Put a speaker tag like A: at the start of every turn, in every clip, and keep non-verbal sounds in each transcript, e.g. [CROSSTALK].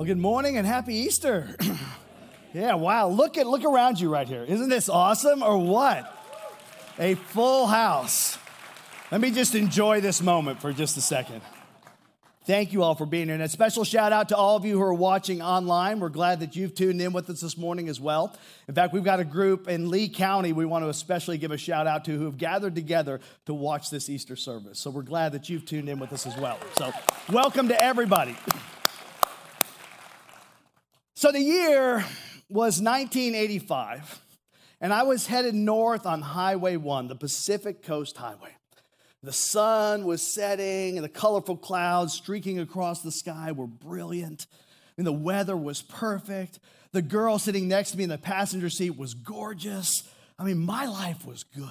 A: Well, good morning and happy Easter. [CLEARS THROAT] yeah, wow. Look at look around you right here. Isn't this awesome or what? A full house. Let me just enjoy this moment for just a second. Thank you all for being here. And a special shout out to all of you who are watching online. We're glad that you've tuned in with us this morning as well. In fact, we've got a group in Lee County we want to especially give a shout out to who have gathered together to watch this Easter service. So we're glad that you've tuned in with us as well. So, welcome to everybody. [CLEARS THROAT] So the year was 1985, and I was headed north on Highway 1, the Pacific Coast Highway. The sun was setting, and the colorful clouds streaking across the sky were brilliant. And the weather was perfect. The girl sitting next to me in the passenger seat was gorgeous. I mean, my life was good.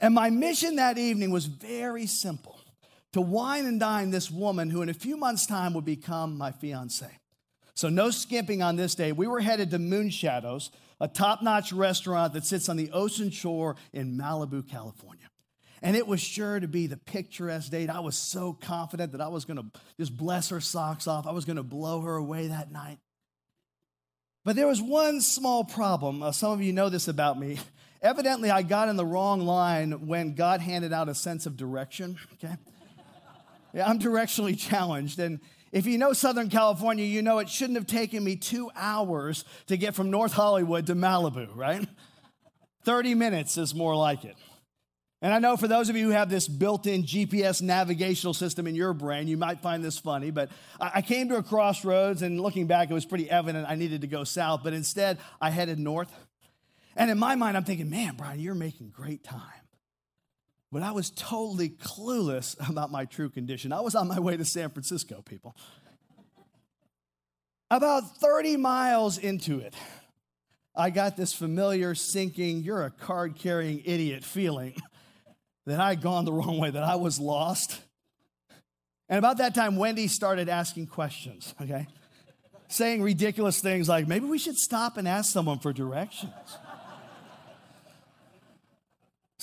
A: And my mission that evening was very simple to wine and dine this woman who, in a few months' time, would become my fiance. So, no skimping on this day. We were headed to Moonshadows, a top notch restaurant that sits on the ocean shore in Malibu, California. And it was sure to be the picturesque date. I was so confident that I was going to just bless her socks off. I was going to blow her away that night. But there was one small problem. Uh, some of you know this about me. Evidently, I got in the wrong line when God handed out a sense of direction, okay? [LAUGHS] Yeah, I'm directionally challenged. And if you know Southern California, you know it shouldn't have taken me two hours to get from North Hollywood to Malibu, right? [LAUGHS] 30 minutes is more like it. And I know for those of you who have this built in GPS navigational system in your brain, you might find this funny, but I came to a crossroads and looking back, it was pretty evident I needed to go south, but instead I headed north. And in my mind, I'm thinking, man, Brian, you're making great time. But I was totally clueless [LAUGHS] about my true condition. I was on my way to San Francisco, people. About 30 miles into it, I got this familiar sinking, you're a card carrying idiot feeling [LAUGHS] that I had gone the wrong way, that I was lost. And about that time, Wendy started asking questions, okay? [LAUGHS] Saying ridiculous things like, maybe we should stop and ask someone for directions.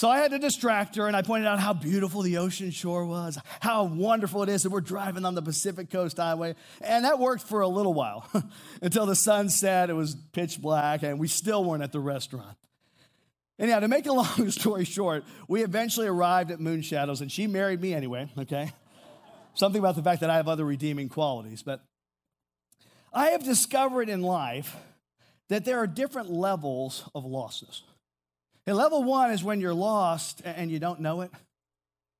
A: So I had to distract her, and I pointed out how beautiful the ocean shore was, how wonderful it is that we're driving on the Pacific Coast Highway. And that worked for a little while [LAUGHS] until the sun set, it was pitch black, and we still weren't at the restaurant. Anyhow, to make a [LAUGHS] long story short, we eventually arrived at Moonshadows, and she married me anyway, okay? Something about the fact that I have other redeeming qualities. But I have discovered in life that there are different levels of lostness. And level one is when you're lost and you don't know it.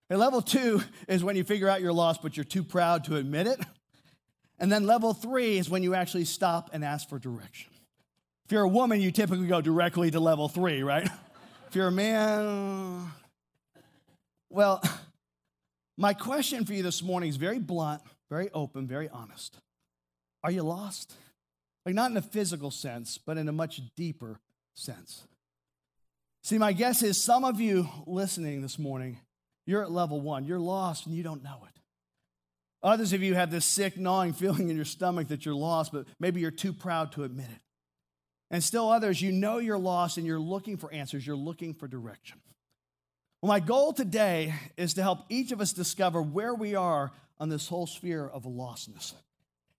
A: And level two is when you figure out you're lost, but you're too proud to admit it. And then level three is when you actually stop and ask for direction. If you're a woman, you typically go directly to level three, right? if you're a man, well, my question for you this morning is very blunt, very open, very honest. Are you lost? Like, not in a physical sense, but in a much deeper sense. See, my guess is some of you listening this morning, you're at level one. You're lost and you don't know it. Others of you have this sick, gnawing [LAUGHS] feeling in your stomach that you're lost, but maybe you're too proud to admit it. And still others, you know you're lost and you're looking for answers, you're looking for direction. Well, my goal today is to help each of us discover where we are on this whole sphere of lostness.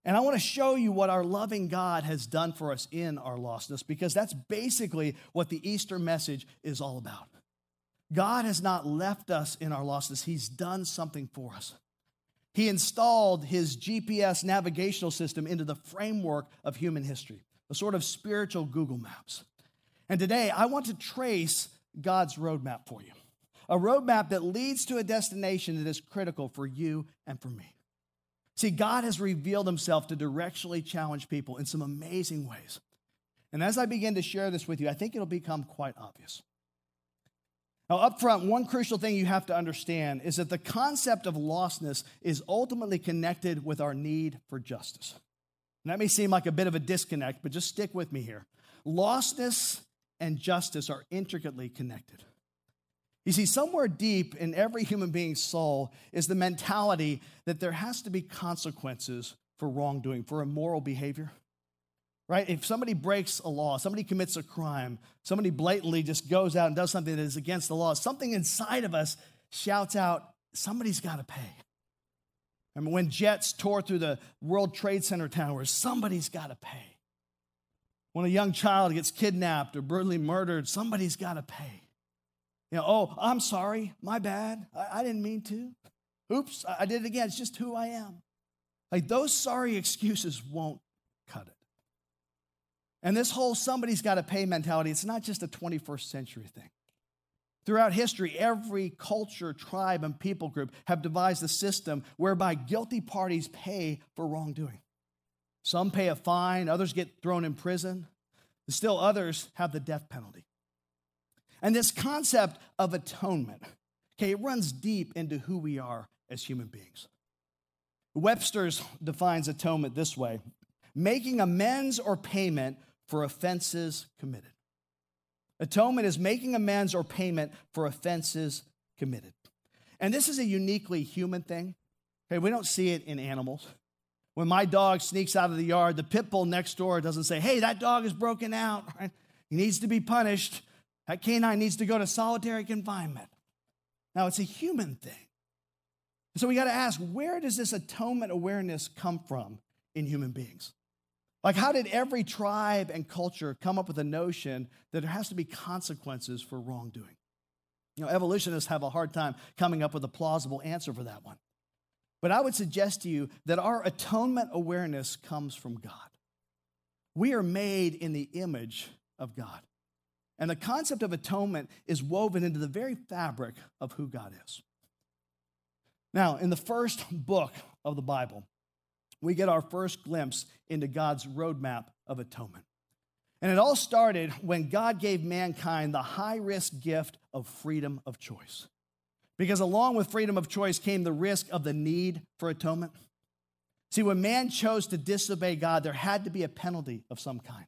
A: And I want to show you what our loving God has done for us in our lostness because that's basically what the Easter message is all about. God has not left us in our lostness, He's done something for us. He installed His GPS navigational system into the framework of human history, a sort of spiritual Google Maps. And today, I want to trace God's roadmap for you a roadmap that leads to a destination that is critical for you and for me. See, God has revealed himself to directionally challenge people in some amazing ways. And as I begin to share this with you, I think it'll become quite obvious. Now, up front, one crucial thing you have to understand is that the concept of lostness is ultimately connected with our need for justice. And that may seem like a bit of a disconnect, but just stick with me here. Lostness and justice are intricately connected. You see, somewhere deep in every human being's soul is the mentality that there has to be consequences for wrongdoing, for immoral behavior. Right? If somebody breaks a law, somebody commits a crime, somebody blatantly just goes out and does something that is against the law, something inside of us shouts out, somebody's got to pay. I mean, when jets tore through the World Trade Center towers, somebody's got to pay. When a young child gets kidnapped or brutally murdered, somebody's got to pay. You know, oh, I'm sorry, my bad. I, I didn't mean to. Oops, I did it again. It's just who I am. Like those sorry excuses won't cut it. And this whole somebody's got to pay mentality, it's not just a 21st century thing. Throughout history, every culture, tribe, and people group have devised a system whereby guilty parties pay for wrongdoing. Some pay a fine, others get thrown in prison, and still others have the death penalty. And this concept of atonement, okay, it runs deep into who we are as human beings. Webster's defines atonement this way making amends or payment for offenses committed. Atonement is making amends or payment for offenses committed. And this is a uniquely human thing. Okay, we don't see it in animals. When my dog sneaks out of the yard, the pit bull next door doesn't say, Hey, that dog is broken out. He needs to be punished. That canine needs to go to solitary confinement. Now, it's a human thing. So we got to ask where does this atonement awareness come from in human beings? Like, how did every tribe and culture come up with the notion that there has to be consequences for wrongdoing? You know, evolutionists have a hard time coming up with a plausible answer for that one. But I would suggest to you that our atonement awareness comes from God. We are made in the image of God. And the concept of atonement is woven into the very fabric of who God is. Now, in the first book of the Bible, we get our first glimpse into God's roadmap of atonement. And it all started when God gave mankind the high risk gift of freedom of choice. Because along with freedom of choice came the risk of the need for atonement. See, when man chose to disobey God, there had to be a penalty of some kind.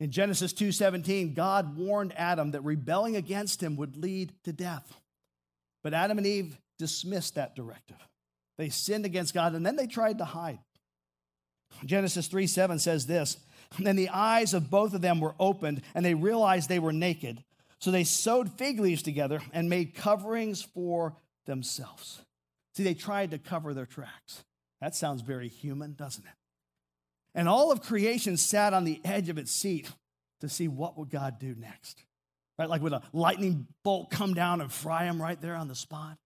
A: In Genesis 2:17, God warned Adam that rebelling against him would lead to death. But Adam and Eve dismissed that directive. They sinned against God and then they tried to hide. Genesis 3:7 says this Then the eyes of both of them were opened and they realized they were naked. So they sewed fig leaves together and made coverings for themselves. See, they tried to cover their tracks. That sounds very human, doesn't it? And all of creation sat on the edge of its seat to see what would God do next. Right? Like would a lightning bolt come down and fry them right there on the spot?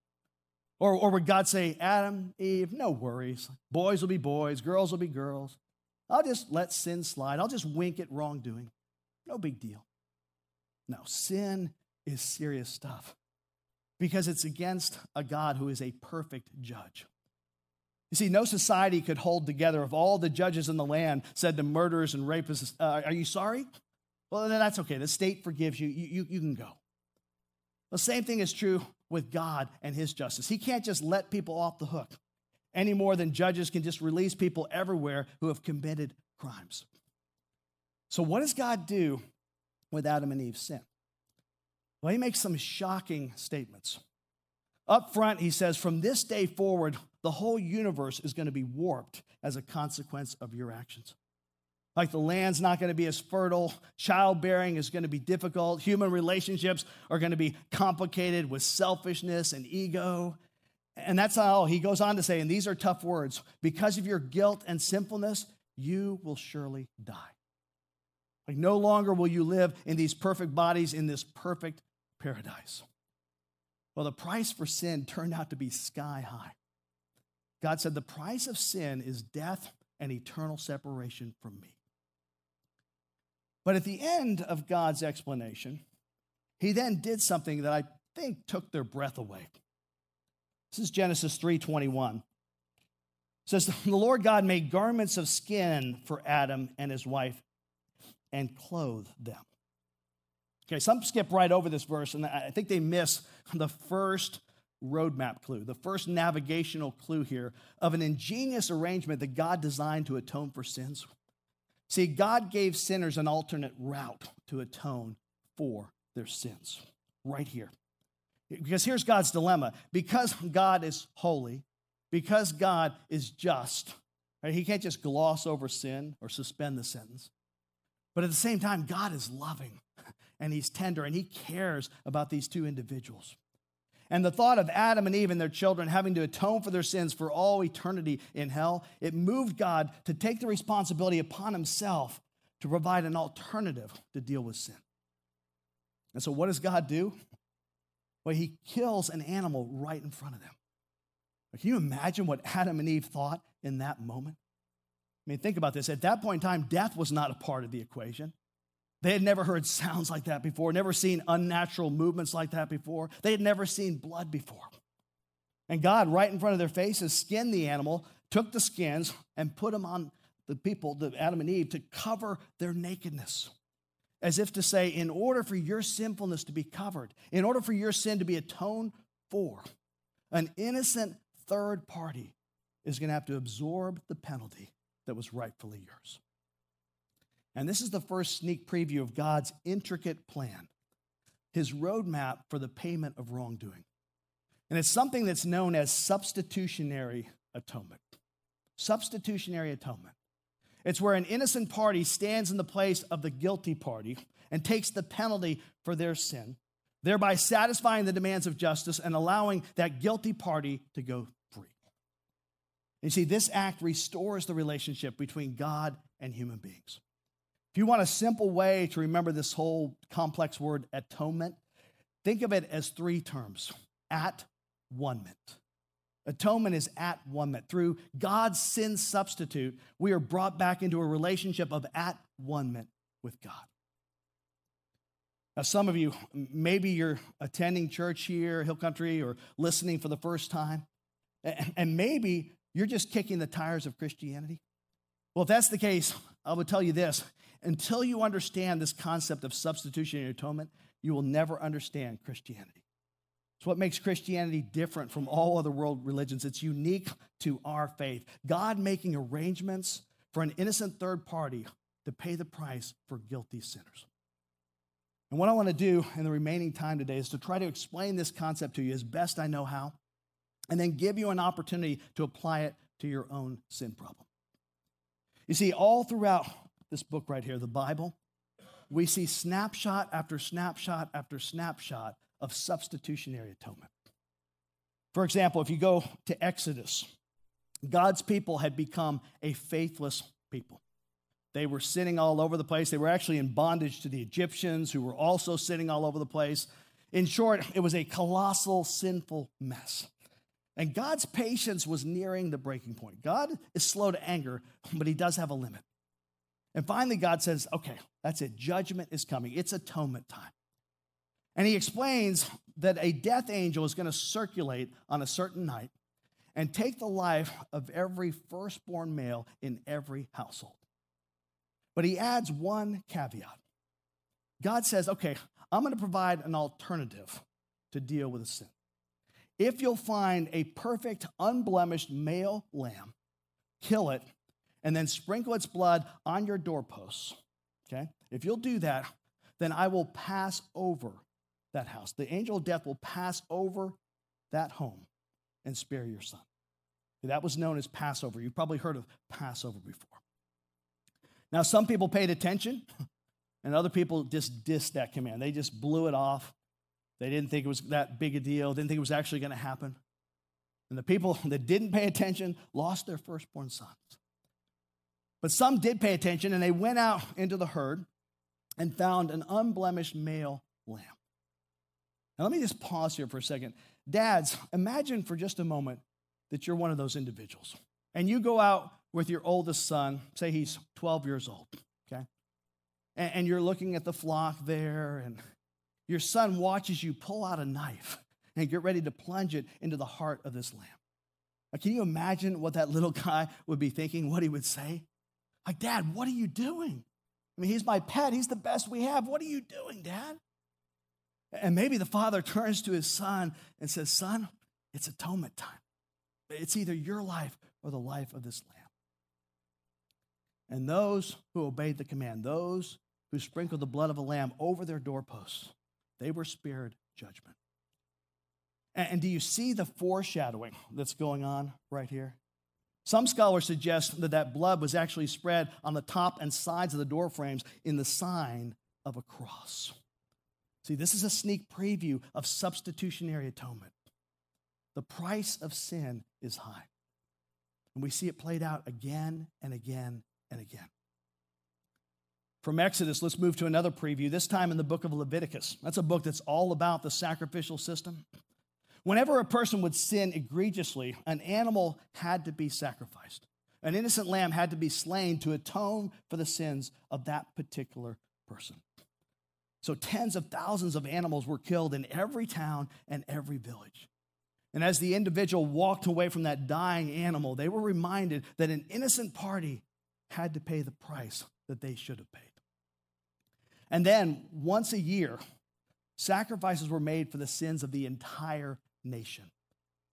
A: Or, or would God say, Adam, Eve, no worries. Boys will be boys, girls will be girls. I'll just let sin slide. I'll just wink at wrongdoing. No big deal. No, sin is serious stuff because it's against a God who is a perfect judge. You see, no society could hold together if all the judges in the land said to murderers and rapists, uh, Are you sorry? Well, then that's okay. The state forgives you. You, you, you can go. The same thing is true with God and his justice. He can't just let people off the hook any more than judges can just release people everywhere who have committed crimes. So, what does God do with Adam and Eve's sin? Well, he makes some shocking statements. Up front, he says, From this day forward, the whole universe is going to be warped as a consequence of your actions. Like the land's not going to be as fertile, childbearing is going to be difficult, human relationships are going to be complicated with selfishness and ego. And that's how he goes on to say, and these are tough words because of your guilt and sinfulness, you will surely die. Like no longer will you live in these perfect bodies in this perfect paradise. Well, the price for sin turned out to be sky high. God said, The price of sin is death and eternal separation from me. But at the end of God's explanation, he then did something that I think took their breath away. This is Genesis 3:21. It says [LAUGHS] the Lord God made garments of skin for Adam and his wife and clothed them. Okay, some skip right over this verse and I think they miss the first roadmap clue, the first navigational clue here of an ingenious arrangement that God designed to atone for sins. See, God gave sinners an alternate route to atone for their sins, right here. Because here's God's dilemma because God is holy, because God is just, right? He can't just gloss over sin or suspend the sentence. But at the same time, God is loving and He's tender and He cares about these two individuals. And the thought of Adam and Eve and their children having to atone for their sins for all eternity in hell, it moved God to take the responsibility upon Himself to provide an alternative to deal with sin. And so, what does God do? Well, He kills an animal right in front of them. Can you imagine what Adam and Eve thought in that moment? I mean, think about this. At that point in time, death was not a part of the equation. They had never heard sounds like that before, never seen unnatural movements like that before. They had never seen blood before. And God, right in front of their faces, skinned the animal, took the skins, and put them on the people, the Adam and Eve, to cover their nakedness. As if to say, in order for your sinfulness to be covered, in order for your sin to be atoned for, an innocent third party is going to have to absorb the penalty that was rightfully yours. And this is the first sneak preview of God's intricate plan, his roadmap for the payment of wrongdoing. And it's something that's known as substitutionary atonement. Substitutionary atonement. It's where an innocent party stands in the place of the guilty party and takes the penalty for their sin, thereby satisfying the demands of justice and allowing that guilty party to go free. You see, this act restores the relationship between God and human beings. If you want a simple way to remember this whole complex word atonement, think of it as three terms at one ment. Atonement is at one ment. Through God's sin substitute, we are brought back into a relationship of at one ment with God. Now, some of you, maybe you're attending church here, Hill Country, or listening for the first time, and maybe you're just kicking the tires of Christianity. Well, if that's the case, I would tell you this until you understand this concept of substitutionary atonement, you will never understand Christianity. It's what makes Christianity different from all other world religions. It's unique to our faith. God making arrangements for an innocent third party to pay the price for guilty sinners. And what I want to do in the remaining time today is to try to explain this concept to you as best I know how, and then give you an opportunity to apply it to your own sin problem. You see, all throughout this book right here, the Bible, we see snapshot after snapshot after snapshot of substitutionary atonement. For example, if you go to Exodus, God's people had become a faithless people. They were sinning all over the place. They were actually in bondage to the Egyptians, who were also sinning all over the place. In short, it was a colossal sinful mess. And God's patience was nearing the breaking point. God is slow to anger, but he does have a limit. And finally, God says, okay, that's it. Judgment is coming. It's atonement time. And he explains that a death angel is going to circulate on a certain night and take the life of every firstborn male in every household. But he adds one caveat. God says, okay, I'm going to provide an alternative to deal with a sin. If you'll find a perfect, unblemished male lamb, kill it and then sprinkle its blood on your doorposts. Okay? If you'll do that, then I will pass over that house. The angel of death will pass over that home and spare your son. That was known as Passover. You've probably heard of Passover before. Now, some people paid attention, [LAUGHS] and other people just dissed that command. They just blew it off. They didn't think it was that big a deal, didn't think it was actually going to happen. And the people [LAUGHS] that didn't pay attention lost their firstborn sons. But some did pay attention and they went out into the herd and found an unblemished male lamb. Now, let me just pause here for a second. Dads, imagine for just a moment that you're one of those individuals and you go out with your oldest son, say he's 12 years old, okay? And, you're looking at the flock there, and your son watches you pull out a knife [LAUGHS] and get ready to plunge it into the heart of this lamb. Now, can you imagine what that [LAUGHS] little guy would be thinking, what he would say? Like, Dad, what are you doing? I mean, he's my pet. He's the best we have. What are you doing, Dad? And maybe the father [LAUGHS] turns to his son and says, Son, It's atonement time. It's either your life or the life of this lamb. And those who obeyed the command, those who sprinkled the blood of a lamb over their doorposts, they were spared judgment. And, do you see the foreshadowing that's going on right here? Some scholars suggest that that blood was actually spread on the top and sides of the door frames in the sign of a cross. See, this is a sneak preview of substitutionary atonement. The price of sin is high. And we see it played out again and again and again. From Exodus, let's move to another preview, this time in the book of Leviticus. That's a book that's all about the sacrificial system. Whenever a person would sin egregiously, an animal had to be sacrificed. An innocent lamb had to be slain to atone for the sins of that particular person. So, tens of thousands of animals were killed in every town and every village. And as the individual walked away from that dying animal, they were reminded that an innocent party had to pay the price that they should have paid. And then, once a year, sacrifices were made for the sins of the entire nation.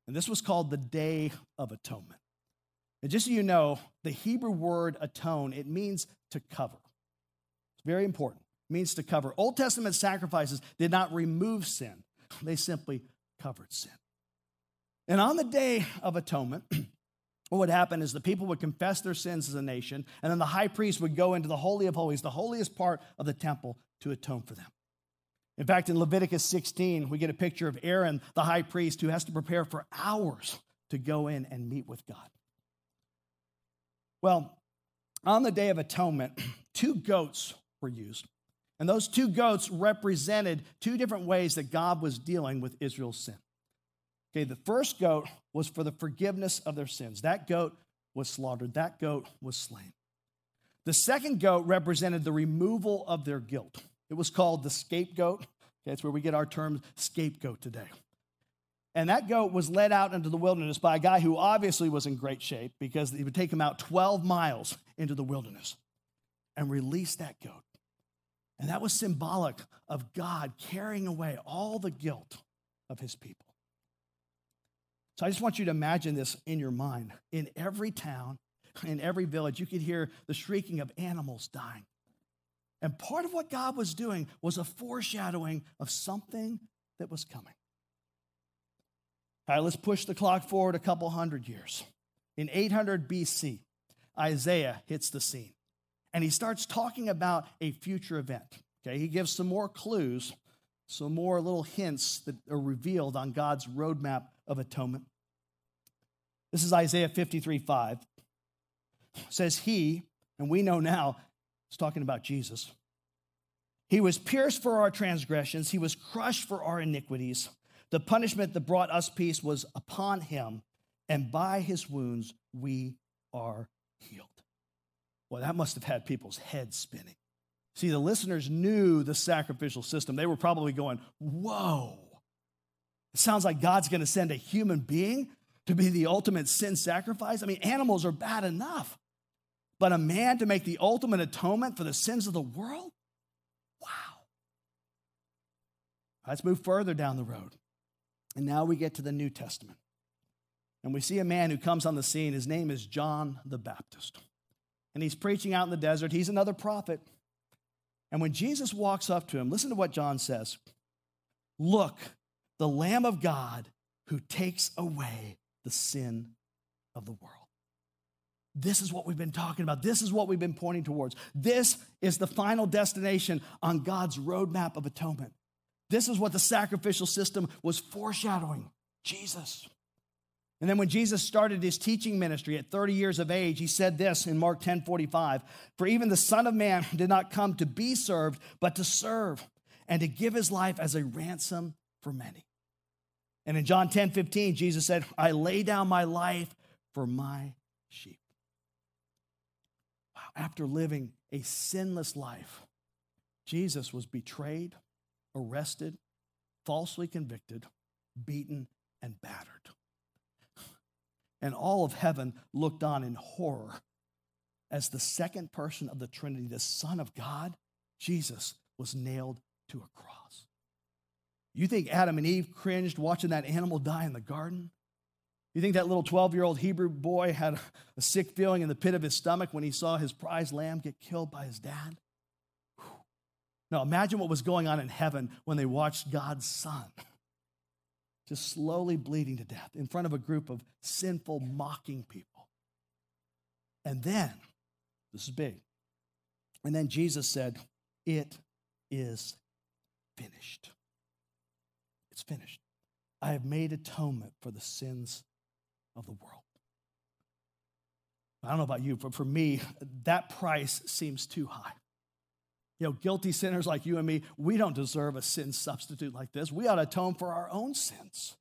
A: And this was called the Day of Atonement. And just so you know, the Hebrew word atone, it means to cover. It's very important. It means to cover. Old Testament sacrifices did not remove sin, they simply covered sin. And on the Day of Atonement, [CLEARS THROAT] what would happen is the people would confess their sins as a nation, and then the high priest would go into the Holy of Holies, the holiest part of the temple, to atone for them. In fact, in Leviticus 16, we get a picture of Aaron, the high priest, who has to prepare for hours to go in and meet with God. Well, on the Day of Atonement, [CLEARS THROAT] two goats were used. And those two goats represented two different ways that God was dealing with Israel's sin. Okay, the first goat was for the forgiveness of their sins. That goat was slaughtered, that goat was slain. The second goat represented the removal of their guilt. It was called the scapegoat. Okay, that's where we get our term scapegoat today. And that goat was led out into the wilderness by a guy who obviously was in great shape because he would take him out 12 miles into the wilderness and release that goat. And that was symbolic of God carrying away all the guilt of his people. So I just want you to imagine this in your mind. In every town, in every village, you could hear the shrieking of animals dying. And part of what God was doing was a foreshadowing of something that was coming. All right, let's push the clock forward a couple hundred years. In 800 BC, Isaiah hits the scene and he starts talking about a future event. Okay, he gives some more clues, some more little hints that are revealed on God's roadmap of atonement. This is Isaiah 53 5. It says, He, and we know now He's talking about Jesus. He was pierced for our transgressions, he was crushed for our iniquities. The punishment that brought us peace was upon him, and by his wounds we are healed. Well, that must have had people's heads spinning. See, the listeners knew the sacrificial system. They were probably going, Whoa, it sounds like God's going to send a human being to be the ultimate sin sacrifice. I mean, animals are bad enough. But a man to make the ultimate atonement for the sins of the world? Wow. Let's move further down the road. And now we get to the New Testament. And we see a man who comes on the scene. His name is John the Baptist. And he's preaching out in the desert. He's another prophet. And when Jesus walks up to him, listen to what John says Look, the Lamb of God who takes away the sin of the world. This is what we've been talking about. This is what we've been pointing towards. This is the final destination on God's roadmap of atonement. This is what the sacrificial system was foreshadowing Jesus. And then when Jesus started his teaching ministry at 30 years of age, he said this in Mark 10 45 For even the Son of Man did not come to be served, but to serve and to give his life as a ransom for many. And in John 10 15, Jesus said, I lay down my life for my sheep Wow, after living a sinless life, Jesus was betrayed, arrested, falsely convicted, beaten, and battered. And all of heaven looked on in horror as the second person of the Trinity, the Son of God, Jesus, was nailed to a cross. You think Adam and Eve cringed watching that animal die in the garden? You think that little 12 year old Hebrew boy had a sick feeling in the pit of his stomach when he saw his prized lamb get killed by his dad? Now, imagine what was going on in heaven when they watched God's son [LAUGHS] just slowly bleeding to death in front of a group of sinful, mocking people. And then, this is big, and then Jesus said, It is finished. It's finished. I have made atonement for the sins of the world. I don't know about you, but for me, that price seems too high. You know, guilty sinners like you and me, we don't deserve a sin substitute like this. We ought to atone for our own sins.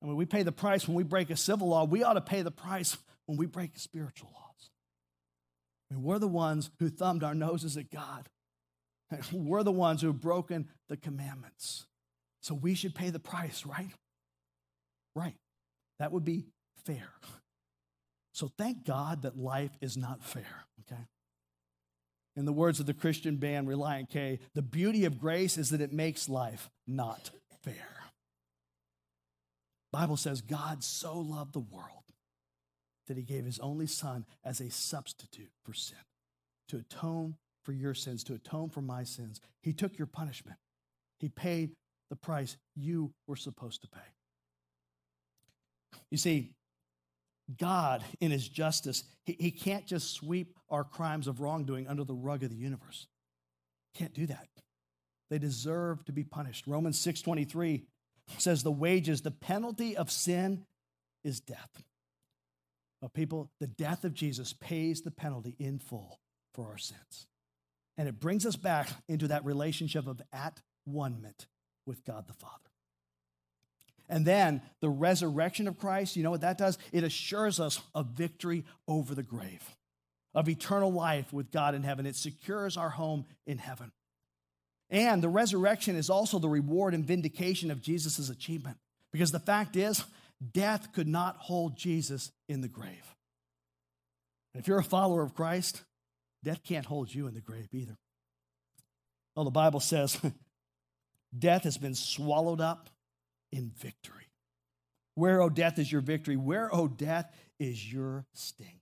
A: And when we pay the price when we break a civil law, we ought to pay the price when we break spiritual laws. I mean, we're the ones who thumbed our noses at God. [LAUGHS] We're the ones who have broken the commandments. So we should pay the price, right? Right. That would be fair. So thank God that life is not fair, okay? In the words of the Christian band Relient K, the beauty of grace is that it makes life not fair. Bible says God so loved the world that he gave his only son as a substitute for sin to atone for your sins, to atone for my sins. He took your punishment. He paid the price you were supposed to pay. You see, God, in his justice, he, he can't just sweep our crimes of wrongdoing under the rug of the universe. Can't do that. They deserve to be punished. Romans 6:23 says the wages, the penalty of sin is death. But people, the death of Jesus pays the penalty in full for our sins. And it brings us back into that relationship of at one with God the Father. And then the resurrection of Christ, you know what that does? It assures us of victory over the grave, of eternal life with God in heaven. It secures our home in heaven. And the resurrection is also the reward and vindication of Jesus' achievement. Because the fact is, death could not hold Jesus in the grave. And if you're a follower of Christ, death can't hold you in the grave either. Well, the Bible says [LAUGHS] death has been swallowed up in victory. Where, O oh, death, is your victory? Where, O oh, death, is your sting?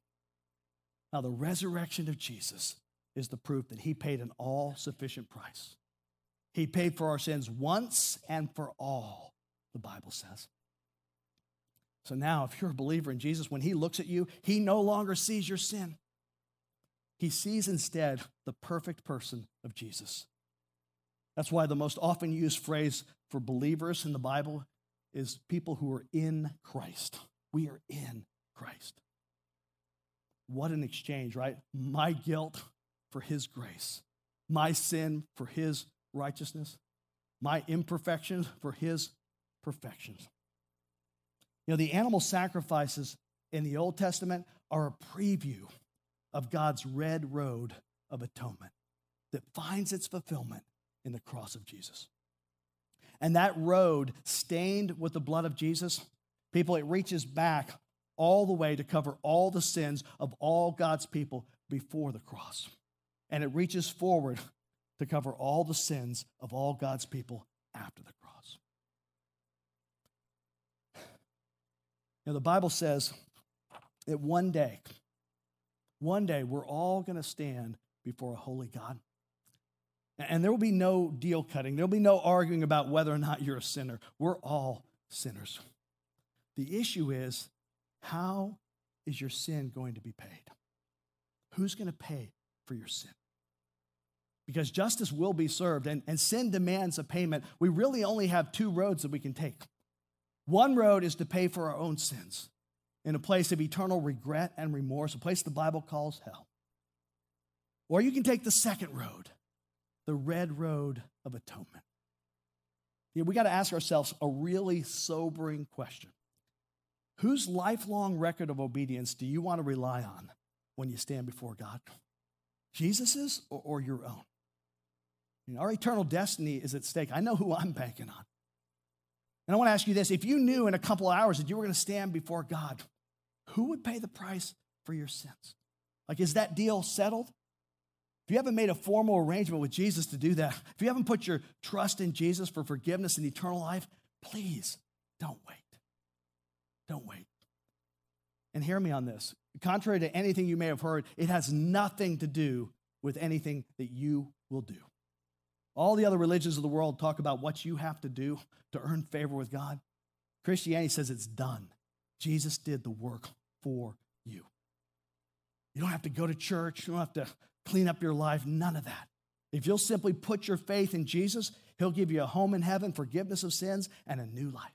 A: Now, the resurrection of Jesus is the proof that he paid an all sufficient price. He paid for our sins once and for all, the Bible says. So now, if you're a believer in Jesus, when he looks at you, he no longer sees your sin. He sees instead the perfect person of Jesus. That's why the most often used phrase for believers in the Bible is people who are in Christ. We are in Christ. What an exchange, right? My guilt for his grace, my sin for his righteousness, my imperfections for his perfections. You know, the animal sacrifices in the Old Testament are a preview of God's red road of atonement that finds its fulfillment in the cross of Jesus. And that road, stained with the blood of Jesus, people, it reaches back all the way to cover all the sins of all God's people before the cross. And it reaches forward to cover all the sins of all God's people after the cross. Now, the Bible says that one day, one day, we're all going to stand before a holy God. And there will be no deal cutting. There'll be no arguing about whether or not you're a sinner. We're all sinners. The issue is how is your sin going to be paid? Who's going to pay for your sin? Because justice will be served and, and sin demands a payment. We really only have two roads that we can take. One road is to pay for our own sins in a place of eternal regret and remorse, a place the Bible calls hell. Or you can take the second road the red road of atonement. Know, we got to ask ourselves a really sobering question. Whose lifelong record of obedience do you want to rely on when you stand before God? Jesus's or, or your own? You know, our eternal destiny is at stake. I know who I'm banking on. And I want to ask you this if you knew in a couple hours that you were going to stand before God, who would pay the price for your sins? Like, is that deal settled? If you haven't made a formal arrangement with Jesus to do that, if you haven't put your trust in Jesus for forgiveness and eternal life, please don't wait. Don't wait. And hear me on this. Contrary to anything you may have heard, it has nothing to do with anything that you will do. All the other religions of the world talk about what you have to do to earn favor with God. Christianity says it's done. Jesus did the work for you. You don't have to go to church, you don't have to clean up your life, none of that. If you'll simply put your faith in Jesus, He'll give you a home in heaven, forgiveness of sins, and a new life.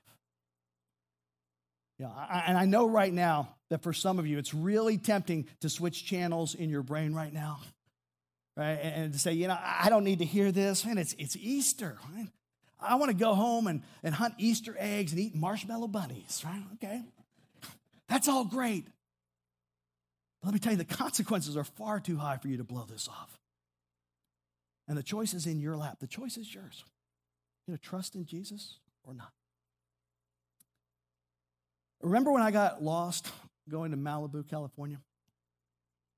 A: Yeah, and I know right now that for some of you, it's really tempting to switch channels in your brain right now, right? And to say, you know, I don't need to hear this. Man, it's, it's Easter. I want to go home and, and hunt Easter eggs and eat marshmallow bunnies, right? Okay. That's all great. But let me tell you, the consequences are far too high for you to blow this off. And the choice is in your lap. The choice is yours. You know, trust in Jesus or not. Remember when I got lost going to Malibu, California?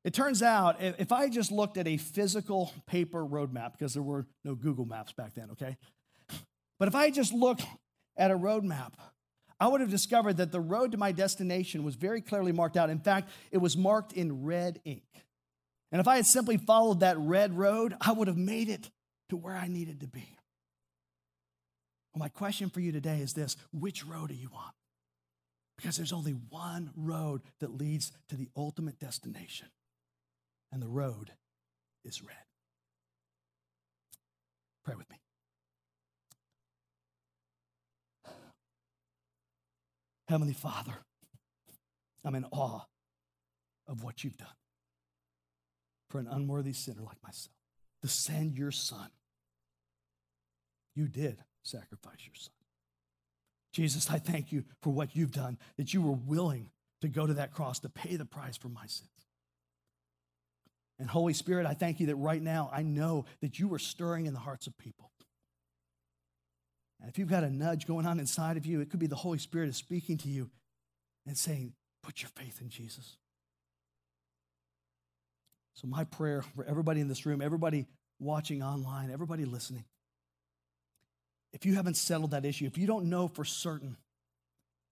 A: It turns out if I just looked at a physical paper roadmap, because there were no Google Maps back then, okay? But if I just looked at a roadmap, I would have discovered that the road to my destination was very clearly marked out. In fact, it was marked in red ink. And if I had simply followed that red road, I would have made it to where I needed to be. Well, my question for you today is this which road are you on? Because there's only one road that leads to the ultimate destination, and the road is red. Pray with me. Heavenly Father, I'm in awe of what you've done for an unworthy sinner like myself to send your son. You did sacrifice your son. Jesus, I thank you for what you've done, that you were willing to go to that cross to pay the price for my sins. And Holy Spirit, I thank you that right now I know that you are stirring in the hearts of people. And if you've got a nudge going on inside of you, it could be the Holy Spirit is speaking to you and saying, Put your faith in Jesus. So, my prayer for everybody in this room, everybody watching online, everybody listening, if you haven't settled that issue, if you don't know for certain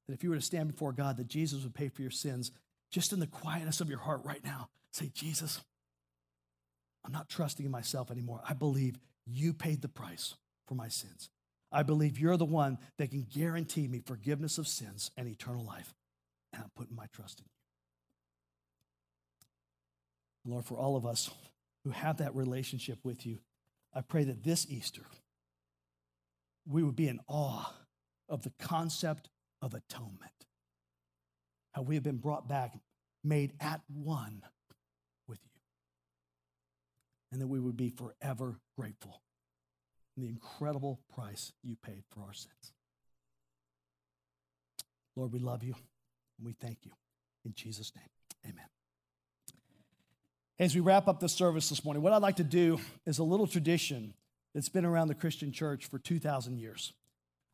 A: that if you were to stand before God, that Jesus would pay for your sins, just in the quietness of your heart right now, say, Jesus, I'm not trusting in myself anymore. I believe you paid the price for my sins. I believe you're the one that can guarantee me forgiveness of sins and eternal life. And I'm putting my trust in you. Lord, for all of us who have that relationship with you, I pray that this Easter, we would be in awe of the concept of atonement. How we have been brought back, made at one with you. And that we would be forever grateful the incredible price you paid for our sins. Lord, we love you and we thank you. In Jesus' name, amen. As we wrap up the service this morning, what I'd like to do is a little tradition that's been around the Christian church for 2,000 years.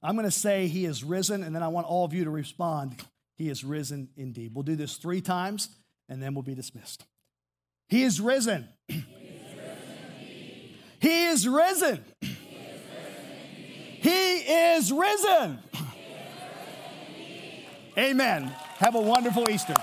A: I'm going to say he is risen, and then I want all of you to respond, he is risen indeed. We'll do this three times, and then we'll be dismissed. He is risen. [CLEARS THROAT] He is risen. [CLEARS THROAT] [CLEARS THROAT] He is risen. He is risen. Amen. Have a wonderful Easter.